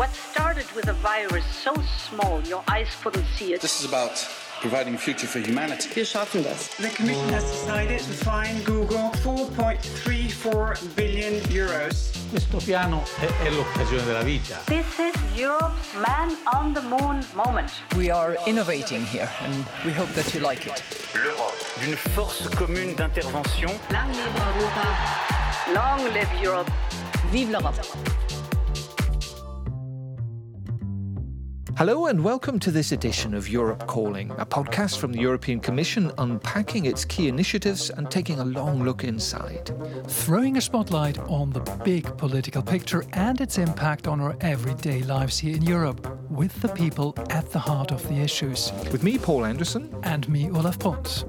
What started with a virus so small your eyes couldn't see it. This is about providing a future for humanity. Wir schaffen das. The Commission has decided to fine Google 4.34 billion euros. Questo piano è, è l'occasione della vita. This is Europe's man on the moon moment. We are innovating here and we hope that you like it. L'Europe, d'une force commune d'intervention. Lang lebe Europa. Long live Europe. Vive l'Europe! Hello and welcome to this edition of Europe Calling, a podcast from the European Commission unpacking its key initiatives and taking a long look inside. Throwing a spotlight on the big political picture and its impact on our everyday lives here in Europe, with the people at the heart of the issues. With me, Paul Anderson. And me, Olaf Bruns.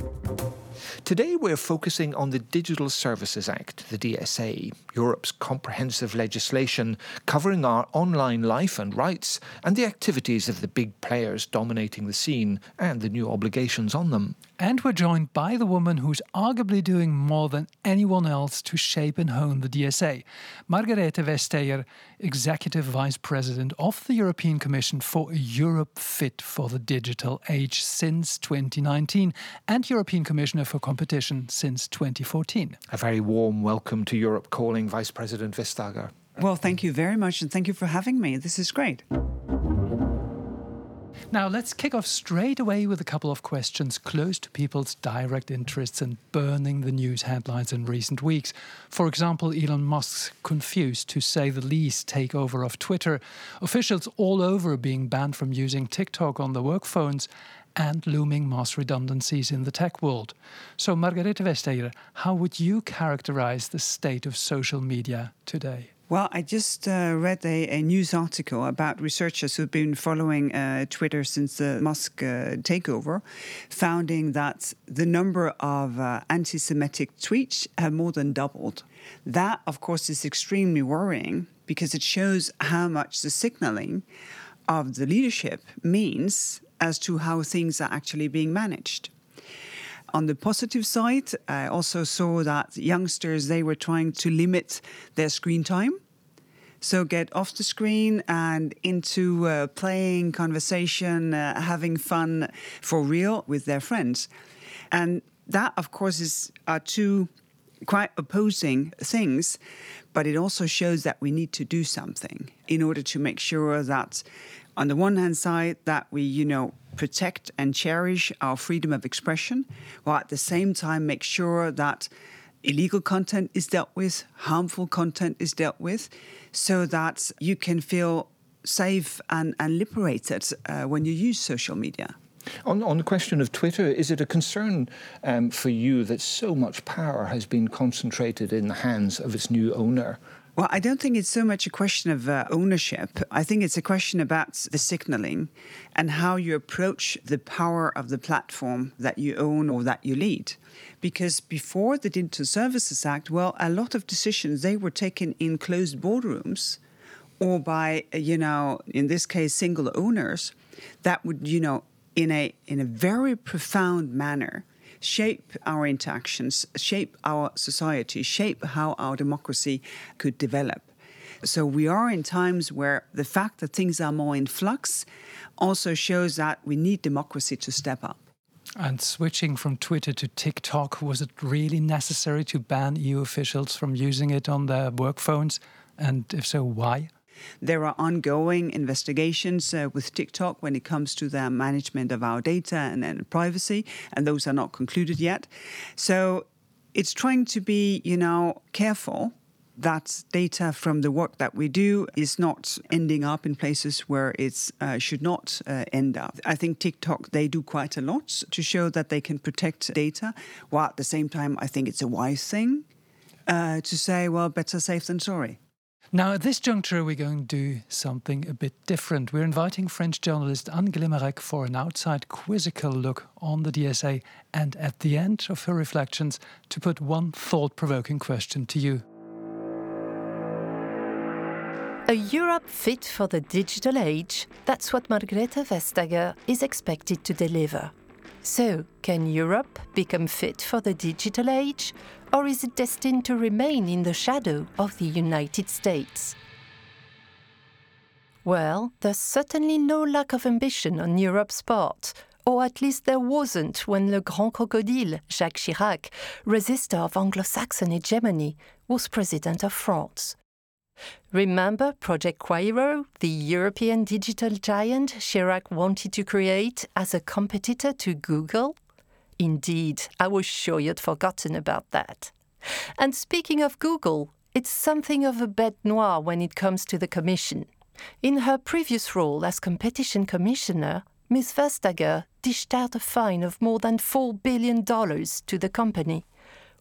Today we're focusing on the Digital Services Act, the DSA, Europe's comprehensive legislation covering our online life and rights and the activities of the big players dominating the scene and the new obligations on them. And we're joined by the woman who's arguably doing more than anyone else to shape and hone the DSA, Margrethe Vestager, Executive Vice President of the European Commission for a Europe Fit for the Digital Age since 2019 and European Commissioner for Competition since 2014. A very warm welcome to Europe Calling, Vice President Vestager. Well, thank you very much and thank you for having me. This is great. Now, let's kick off straight away with a couple of questions close to people's direct interests and burning the news headlines in recent weeks. For example, Elon Musk's confused, to say the least, takeover of Twitter, officials all over being banned from using TikTok on their work phones, and looming mass redundancies in the tech world. So, Margrethe Vestager, how would you characterize the state of social media today? Well, I just uh, read a, a, news article about researchers who've been following uh, Twitter since the Musk uh, takeover, finding that the number of uh, anti Semitic tweets have more than doubled. That, of course, is extremely worrying because it shows how much the signaling of the leadership means as to how things are actually being managed. On the positive side, I also saw that youngsters they were trying to limit their screen time. So get off the screen and into uh, playing, conversation, uh, having fun for real with their friends. And that, of course, is are two quite opposing things, but it also shows that we need to do something in order to make sure that, on the one hand side, that we, you know, protect and cherish our freedom of expression, while at the same time make sure that illegal content is dealt with, harmful content is dealt with, so that you can feel safe and, and liberated uh, when you use social media. On, on the question of Twitter, is it a concern um, for you that so much power has been concentrated in the hands of its new owner? Well, I don't think it's so much a question of uh, ownership. I think it's a question about the signaling and how you approach the power of the platform that you own or that you lead. Because before the Digital Services Act, well, a lot of decisions they were taken in closed boardrooms or by, you know, in this case, single owners that would, you know, in a in a very profound manner shape our interactions, shape our society, shape how our democracy could develop. So we are in times where the fact that things are more in flux also shows that we need democracy to step up. And switching from Twitter to TikTok, was it really necessary to ban EU officials from using it on their work phones? And if so, why? There are ongoing investigations uh, with TikTok when it comes to their management of our data and, and privacy, and those are not concluded yet. So it's trying to be, you know, careful that data from the work that we do is not ending up in places where it uh, should not uh, end up. I think TikTok, they do quite a lot to show that they can protect data, while at the same time, I think it's a wise thing uh, to say, well, better safe than sorry. Now, at this juncture, we're going to do something a bit different. We're inviting French journalist Anne Glimarec for an outside quizzical look on the DSA and at the end of her reflections to put one thought provoking question to you. A Europe fit for the digital age, that's what Margrethe Vestager is expected to deliver. So, can Europe become fit for the digital age, or is it destined to remain in the shadow of the United States? Well, there's certainly no lack of ambition on Europe's part, or at least there wasn't when Le Grand Crocodile, Jacques Chirac, resistor of Anglo Saxon hegemony, was president of France. Remember Project Quaero, the European digital giant Chirac wanted to create as a competitor to Google? Indeed, I was sure you'd forgotten about that. And speaking of Google, it's something of a bête noire when it comes to the Commission. In her previous role as Competition Commissioner, Ms. Vestager dished out a fine of more than $4 billion to the company,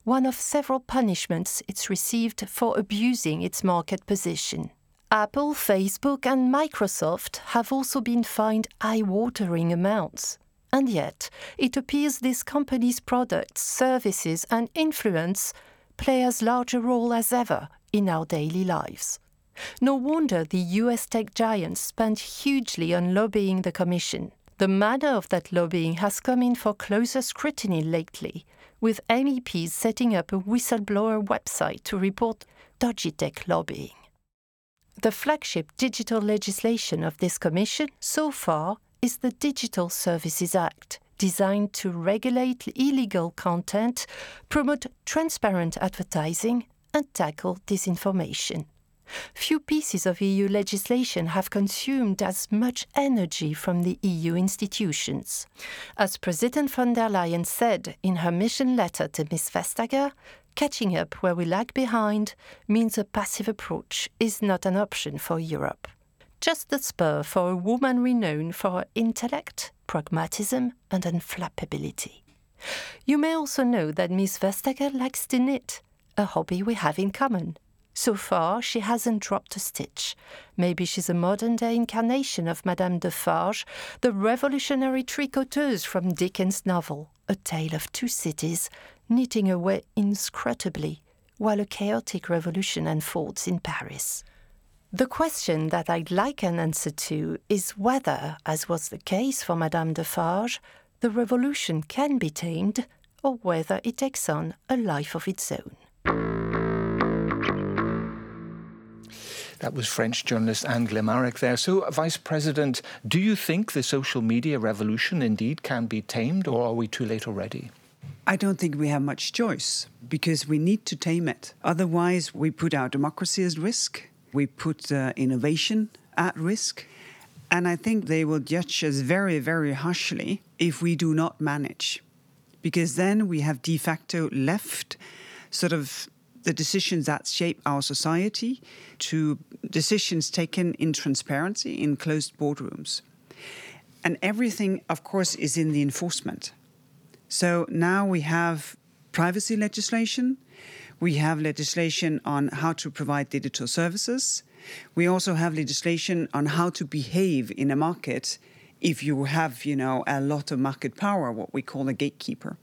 one of several punishments it's received for abusing its market position. Apple, Facebook, and Microsoft have also been fined eye watering amounts. And yet, it appears these companies' products, services, and influence play as large a role as ever in our daily lives. No wonder the US tech giants spent hugely on lobbying the Commission. The manner of that lobbying has come in for closer scrutiny lately, with MEPs setting up a whistleblower website to report dodgy tech lobbying. The flagship digital legislation of this Commission so far is the Digital Services Act, designed to regulate illegal content, promote transparent advertising, and tackle disinformation. Few pieces of EU legislation have consumed as much energy from the EU institutions. As President von der Leyen said in her mission letter to Ms. Vestager, catching up where we lag behind means a passive approach is not an option for Europe. Just the spur for a woman renowned for her intellect, pragmatism, and unflappability. You may also know that Ms. Vestager likes to knit, a hobby we have in common. So far, she hasn't dropped a stitch. Maybe she's a modern day incarnation of Madame Defarge, the revolutionary tricoteuse from Dickens' novel, A Tale of Two Cities, knitting away inscrutably while a chaotic revolution unfolds in Paris. The question that I'd like an answer to is whether, as was the case for Madame Defarge, the revolution can be tamed or whether it takes on a life of its own. That was French journalist Anne Glimaric there. So, Vice President, do you think the social media revolution indeed can be tamed, or are we too late already? I don't think we have much choice because we need to tame it. Otherwise, we put our democracy at risk, we put uh, innovation at risk. And I think they will judge us very, very harshly if we do not manage. Because then we have de facto left sort of the decisions that shape our society to decisions taken in transparency in closed boardrooms. And everything, of course, is in the enforcement. So now we have privacy legislation, we have legislation on how to provide digital services, we also have legislation on how to behave in a market if you have, you know, a lot of market power, what we call a gatekeeper.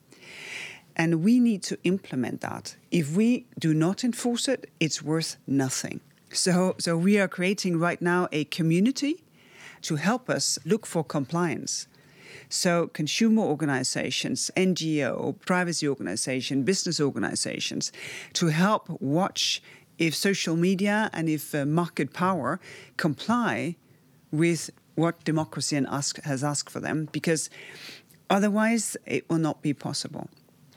And we need to implement that. If we do not enforce it, it's worth nothing. So, so we are creating right now a community to help us look for compliance. So, consumer organizations, NGO, privacy organization, business organizations, to help watch if social media and if uh, market power comply with what democracy and ask, has asked for them, because otherwise it will not be possible.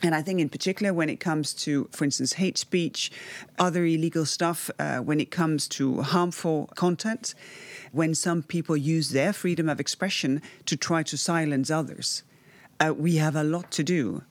And I think, in particular, when it comes to, for instance, hate speech, other illegal stuff, uh, when it comes to harmful content, when some people use their freedom of expression to try to silence others, uh, we have a lot to do.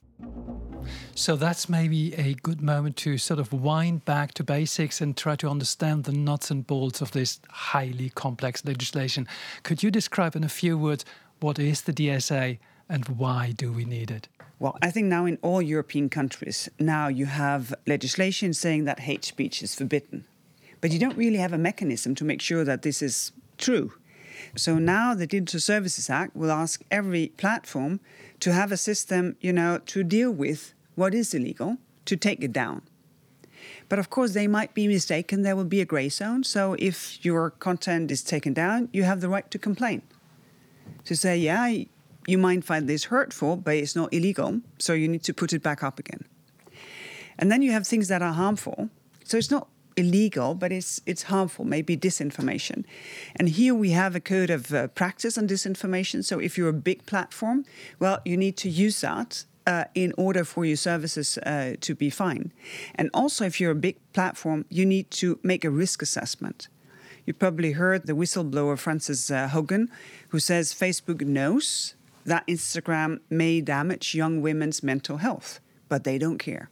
So that's maybe a good moment to sort of wind back to basics and try to understand the nuts and bolts of this highly complex legislation. Could you describe in a few words what is the DSA and why do we need it? Well, I think now in all European countries, now you have legislation saying that hate speech is forbidden. But you don't really have a mechanism to make sure that this is true. So now the Digital Services Act will ask every platform to have a system, you know, to deal with what is illegal, to take it down. But of course, they might be mistaken. There will be a gray zone. So if your content is taken down, you have the right to complain. To say, yeah, you might find this hurtful, but it's not illegal, so you need to put it back up again. And then you have things that are harmful. So it's not illegal, but it's it's harmful, maybe disinformation. And here we have a code of uh, practice on disinformation. So if you're a big platform, well, you need to use that uh, in order for your services uh, to be fine. And also, if you're a big platform, you need to make a risk assessment. You probably heard the whistleblower Frances uh, Haugen, who says Facebook knows that Instagram may damage young women's mental health, but they don't care.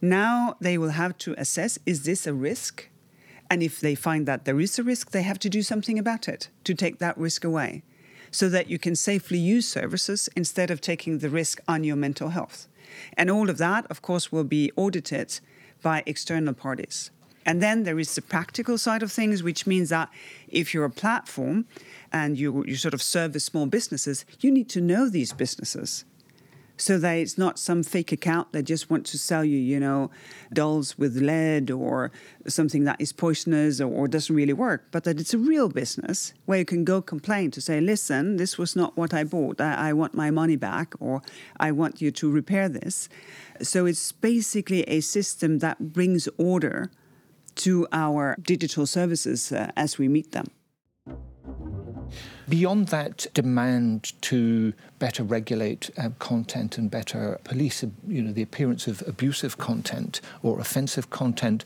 Now they will have to assess is this a risk? And if they find that there is a risk, they have to do something about it to take that risk away so that you can safely use services instead of taking the risk on your mental health. And all of that, of course, will be audited by external parties. And then there is the practical side of things, which means that if you're a platform and you, you sort of service small businesses, you need to know these businesses so that it's not some fake account that just wants to sell you, you know, dolls with lead or something that is poisonous or, or, doesn't really work, but that it's a real business where you can go complain to say, listen, this was not what I bought. I, I want my money back or I want you to repair this. So it's basically a system that brings order to our digital services uh, as we meet them. Beyond that demand to better regulate uh, content and better police, you know, the appearance of abusive content or offensive content,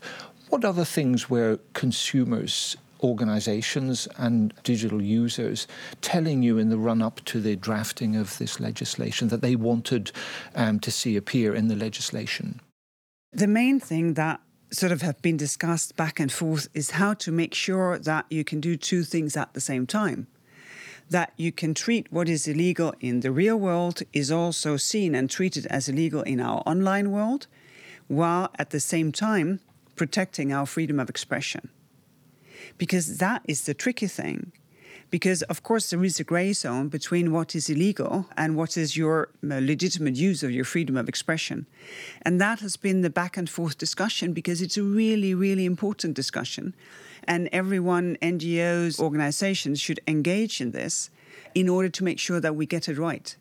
what other things were consumers organizations and digital users telling you in the run up to the drafting of this legislation that they wanted um, to see appear in the legislation? The main thing that sort of have been discussed back and forth is how to make sure that you can do two things at the same time. That you can treat what is illegal in the real world is also seen and treated as illegal in our online world, while at the same time protecting our freedom of expression. Because that is the tricky thing because of course there is a gray zone between what is illegal and what is your uh, legitimate use of your freedom of expression and that has been the back and forth discussion because it's a really really important discussion and everyone ngos organizations should engage in this in order to make sure that we get it right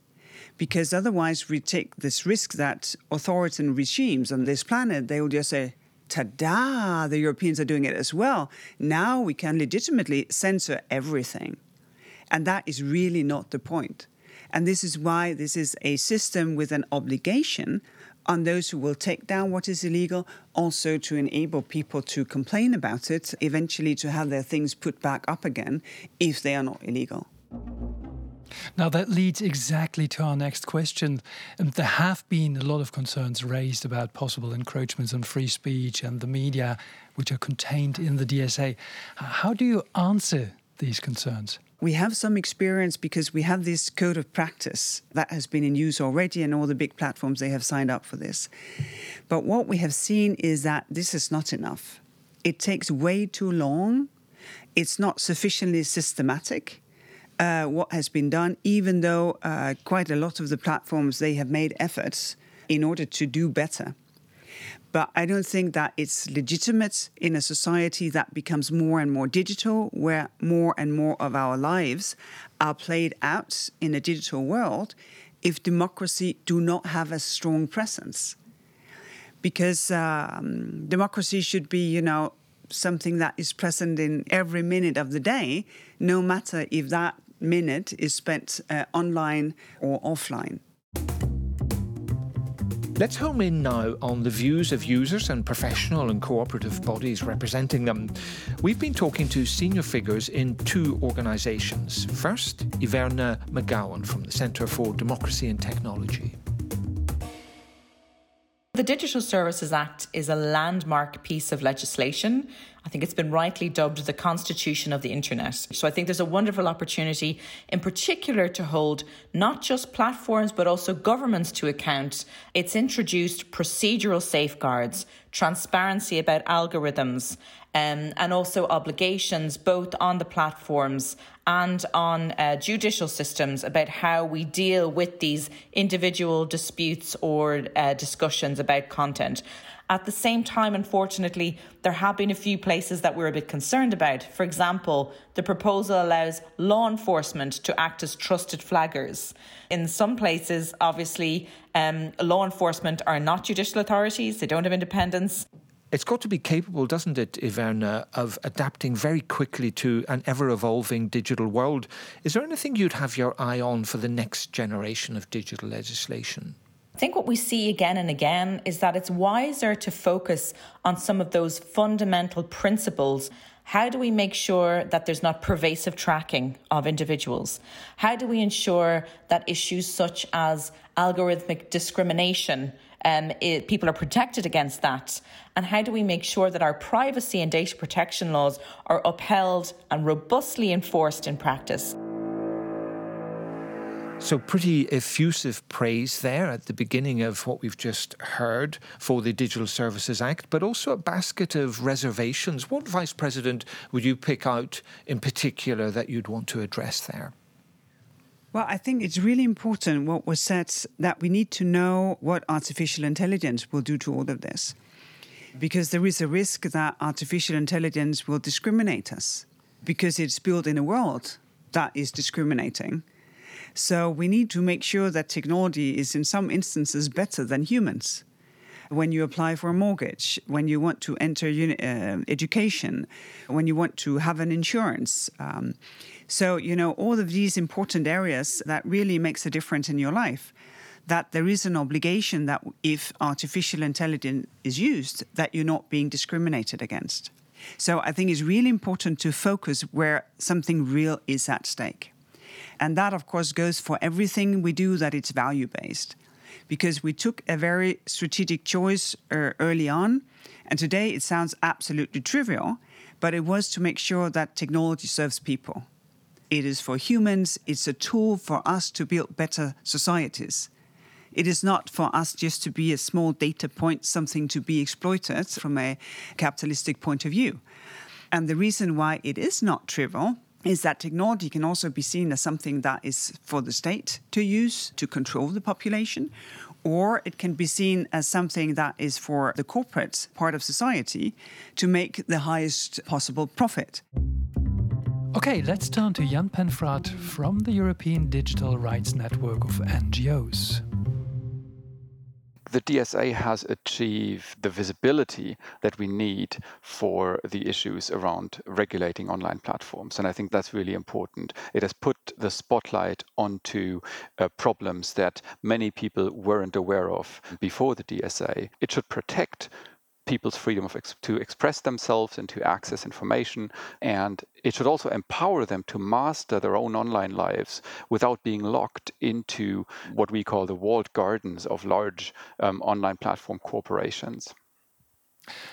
because otherwise we take this risk that authoritarian regimes on this planet they will just say ta-da, the Europeans are doing it as well. Now we can legitimately censor everything. And that is really not the point. And this is why this is a system with an obligation on those who will take down what is illegal, also to enable people to complain about it, eventually to have their things put back up again if they are not illegal. Now, that leads exactly to our next question. Um, there have been a lot of concerns raised about possible encroachments on free speech and the media, which are contained in the DSA. How do you answer these concerns? We have some experience because we have this code of practice that has been in use already, and all the big platforms they have signed up for this. But what we have seen is that this is not enough. It takes way too long. It's not sufficiently systematic uh, what has been done, even though uh, quite a lot of the platforms they have made efforts in order to do better. But I don't think that it's legitimate in a society that becomes more and more digital, where more and more of our lives are played out in a digital world, if democracy do not have a strong presence. Because um, democracy should be, you know, something that is present in every minute of the day, no matter if that minute is spent uh, online or offline. Let's home in now on the views of users and professional and cooperative bodies representing them. We've been talking to senior figures in two organisations. First, Iverna McGowan from the Centre for Democracy and Technology. The Digital Services Act is a landmark piece of legislation. I think it's been rightly dubbed the Constitution of the Internet. So I think there's a wonderful opportunity, in particular, to hold not just platforms but also governments to account. It's introduced procedural safeguards, transparency about algorithms, um, and also obligations both on the platforms and on uh, judicial systems about how we deal with these individual disputes or uh, discussions about content. At the same time, unfortunately, there have been a few places that we're a bit concerned about. For example, the proposal allows law enforcement to act as trusted flaggers. In some places, obviously, um, law enforcement are not judicial authorities, they don't have independence. It's got to be capable, doesn't it, Iverna, of adapting very quickly to an ever evolving digital world. Is there anything you'd have your eye on for the next generation of digital legislation? I think what we see again and again is that it's wiser to focus on some of those fundamental principles. How do we make sure that there's not pervasive tracking of individuals? How do we ensure that issues such as algorithmic discrimination, um, it, people are protected against that? And how do we make sure that our privacy and data protection laws are upheld and robustly enforced in practice? So, pretty effusive praise there at the beginning of what we've just heard for the Digital Services Act, but also a basket of reservations. What, Vice President, would you pick out in particular that you'd want to address there? Well, I think it's really important what was said that we need to know what artificial intelligence will do to all of this. Because there is a risk that artificial intelligence will discriminate us because it's built in a world that is discriminating so we need to make sure that technology is, in some instances, better than humans. When you apply for a mortgage, when you want to enter uni- uh, education, when you want to have an insurance. Um, so, you know, all of these important areas that really makes a difference in your life that there is an obligation that if artificial intelligence is used, that you're not being discriminated against. So I think it's really important to focus where something real is at stake. And that, of course, goes for everything we do that it's value based. Because we took a very strategic choice uh, early on. And today it sounds absolutely trivial, but it was to make sure that technology serves people. It is for humans, it's a tool for us to build better societies. It is not for us just to be a small data point, something to be exploited from a capitalistic point of view. And the reason why it is not trivial is that technology can also be seen as something that is for the state to use to control the population, or it can be seen as something that is for the corporate part of society to make the highest possible profit. Okay, let's turn to Jan Penfrat from the European Digital Rights Network of NGOs the DSA has achieved the visibility that we need for the issues around regulating online platforms. And I think that's really important. It has put the spotlight onto uh, problems that many people weren't aware of before the DSA. It should protect people's freedom of ex- to express themselves and to access information. And it should also empower them to master their own online lives without being locked into what we call the walled gardens of large um, online platform corporations.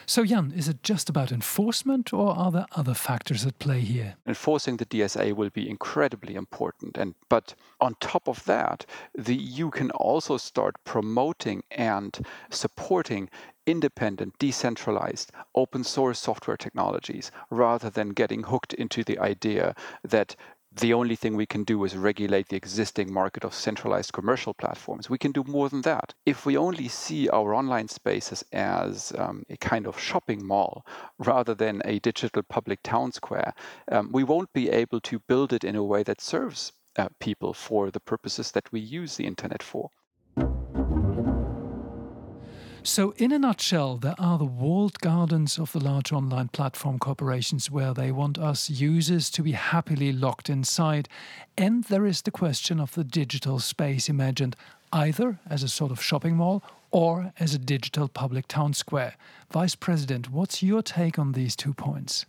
So, Jan, is it just about enforcement or are there other factors at play here? Enforcing the DSA will be incredibly important. And but on top of that, the EU can also start promoting and supporting independent, decentralized, open source software technologies rather than getting hooked into the idea that the only thing we can do is regulate the existing market of centralized commercial platforms. We can do more than that. If we only see our online spaces as um, a kind of shopping mall rather than a digital public town square, um, we won't be able to build it in a way that serves uh, people for the purposes that we use the internet for. So, in a nutshell, there are the walled gardens of the large online platform corporations where they want us users to be happily locked inside. And there is the question of the digital space imagined either as a sort of shopping mall or as a digital public town square. Vice President, what's your take on these two points?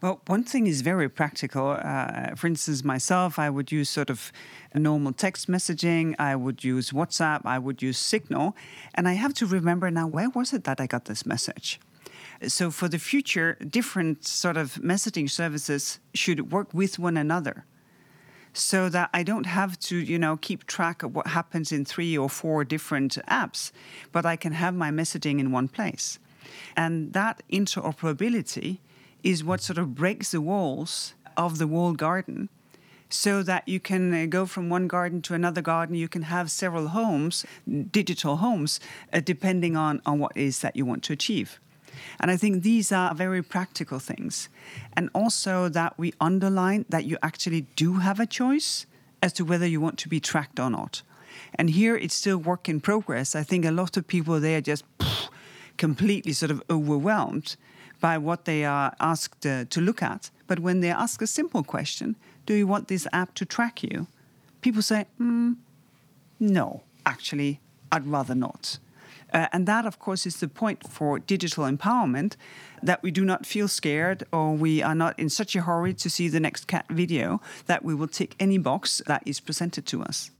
Well, one thing is very practical. Uh, for instance, myself, I would use sort of normal text messaging. I would use WhatsApp. I would use Signal. And I have to remember now, where was it that I got this message? So for the future, different sort of messaging services should work with one another so that I don't have to, you know, keep track of what happens in three or four different apps, but I can have my messaging in one place. And that interoperability is what sort of breaks the walls of the walled garden so that you can uh, go from one garden to another garden. You can have several homes, digital homes, uh, depending on, on what is that you want to achieve. And I think these are very practical things. And also that we underline that you actually do have a choice as to whether you want to be tracked or not. And here it's still work in progress. I think a lot of people, they are just completely sort of overwhelmed by what they are asked uh, to look at. But when they ask a simple question, do you want this app to track you? People say, mm, no, actually, I'd rather not. Uh, and that, of course, is the point for digital empowerment that we do not feel scared or we are not in such a hurry to see the next cat video that we will tick any box that is presented to us.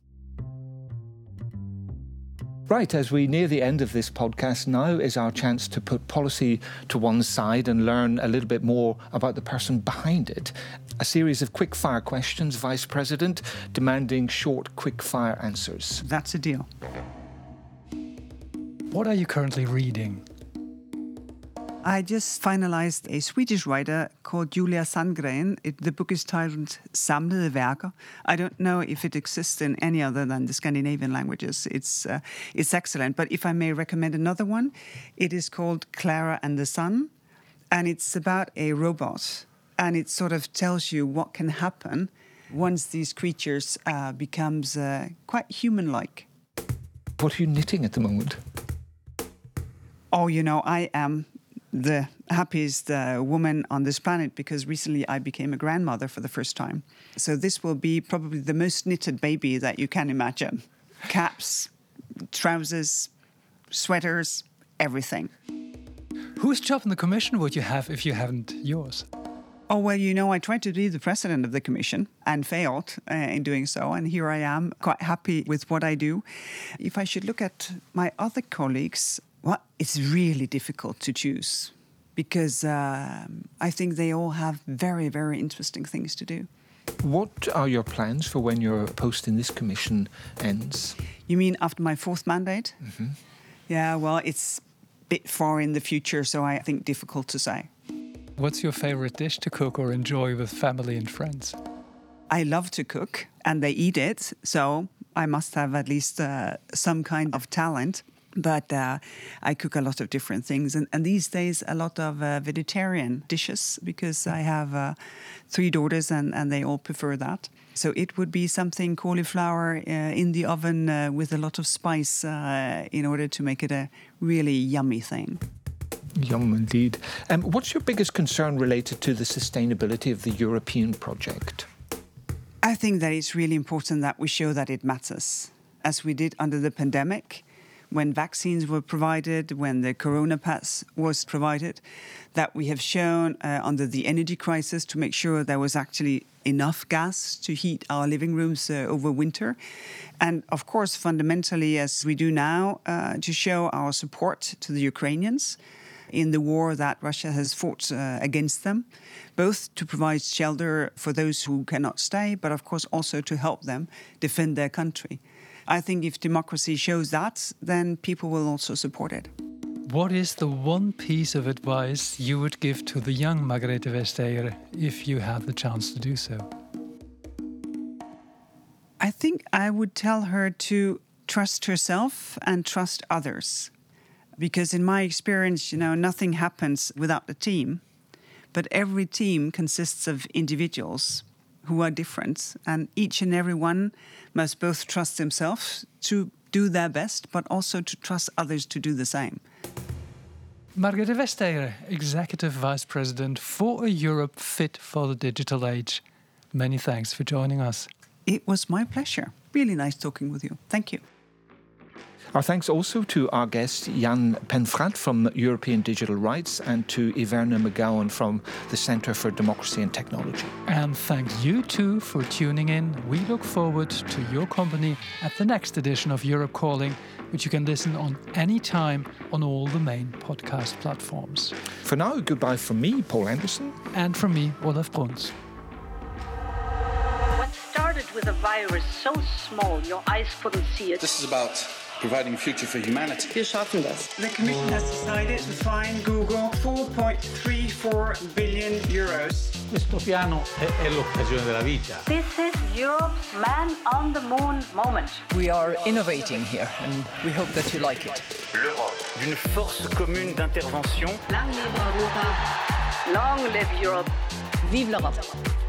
Right, as we near the end of this podcast, now is our chance to put policy to one side and learn a little bit more about the person behind it. A series of quick fire questions, Vice President, demanding short, quick fire answers. That's a deal. What are you currently reading? I just finalized a Swedish writer called Lydia Sandgren. It, the book is titled Samlede Værker. I don't know if it exists in any other than the Scandinavian languages. It's, uh, it's excellent. But if I may recommend another one, it is called Klara and the Sun. And it's about a robot. And it sort of tells you what can happen once these creatures uh, becomes uh, quite human-like. What are you knitting at the moment? Oh, you know, I am the happiest uh, woman on this planet because recently I became a grandmother for the first time. So this will be probably the most knitted baby that you can imagine. Caps, trousers, sweaters, everything. Whose job in the commission would you have if you haven't yours? Oh, well, you know, I tried to be the president of the commission and failed uh, in doing so. And here I am, quite happy with what I do. If I should look at my other colleagues, well, it's really difficult to choose because um, I think they all have very, very interesting things to do. What are your plans for when your post in this commission ends? You mean after my fourth mandate? Mm-hmm. Yeah, well, it's a bit far in the future, so I think difficult to say. What's your favorite dish to cook or enjoy with family and friends? I love to cook, and they eat it, so I must have at least uh, some kind of talent but uh, I cook a lot of different things, and, and these days a lot of uh, vegetarian dishes because I have uh, three daughters and, and they all prefer that. So it would be something cauliflower uh, in the oven uh, with a lot of spice uh, in order to make it a really yummy thing. Yum indeed. Um, what's your biggest concern related to the sustainability of the European project? I think that it's really important that we show that it matters, as we did under the pandemic when vaccines were provided, when the Corona Pass was provided, that we have shown uh, under the energy crisis to make sure there was actually enough gas to heat our living rooms uh, over winter. And of course, fundamentally, as we do now, uh, to show our support to the Ukrainians in the war that Russia has fought uh, against them, both to provide shelter for those who cannot stay, but of course also to help them defend their country. I think if democracy shows that, then people will also support it. What is the one piece of advice you would give to the young Margrethe Vestager if you had the chance to do so? I think I would tell her to trust herself and trust others. Because in my experience, you know, nothing happens without a team. But every team consists of individuals who are different, and each and every one must both trust themselves to do their best, but also to trust others to do the same. Margrethe Vestager, Executive Vice President for a Europe Fit for the Digital Age. Many thanks for joining us. It was my pleasure. Really nice talking with you. Thank you. Our thanks also to our guest Jan Penfrat from European Digital Rights and to Iverna McGowan from the Centre for Democracy and Technology. And thank you too for tuning in. We look forward to your company at the next edition of Europe Calling, which you can listen on any time on all the main podcast platforms. For now, goodbye from me, Paul Anderson. And from me, Olaf Bruns. What started with a virus so small your eyes couldn't see it. This is about providing a future for humanity. Wir schaffen das. The Commission has decided to fine Google 4.34 billion euros. Questo piano è, è l'occasione della vita. This is Europe's man on the moon moment. We are innovating here and we hope that you like it. L'Europe, d'une force commune d'intervention. Long live Europa. Long live Europe. Vive l'Europe.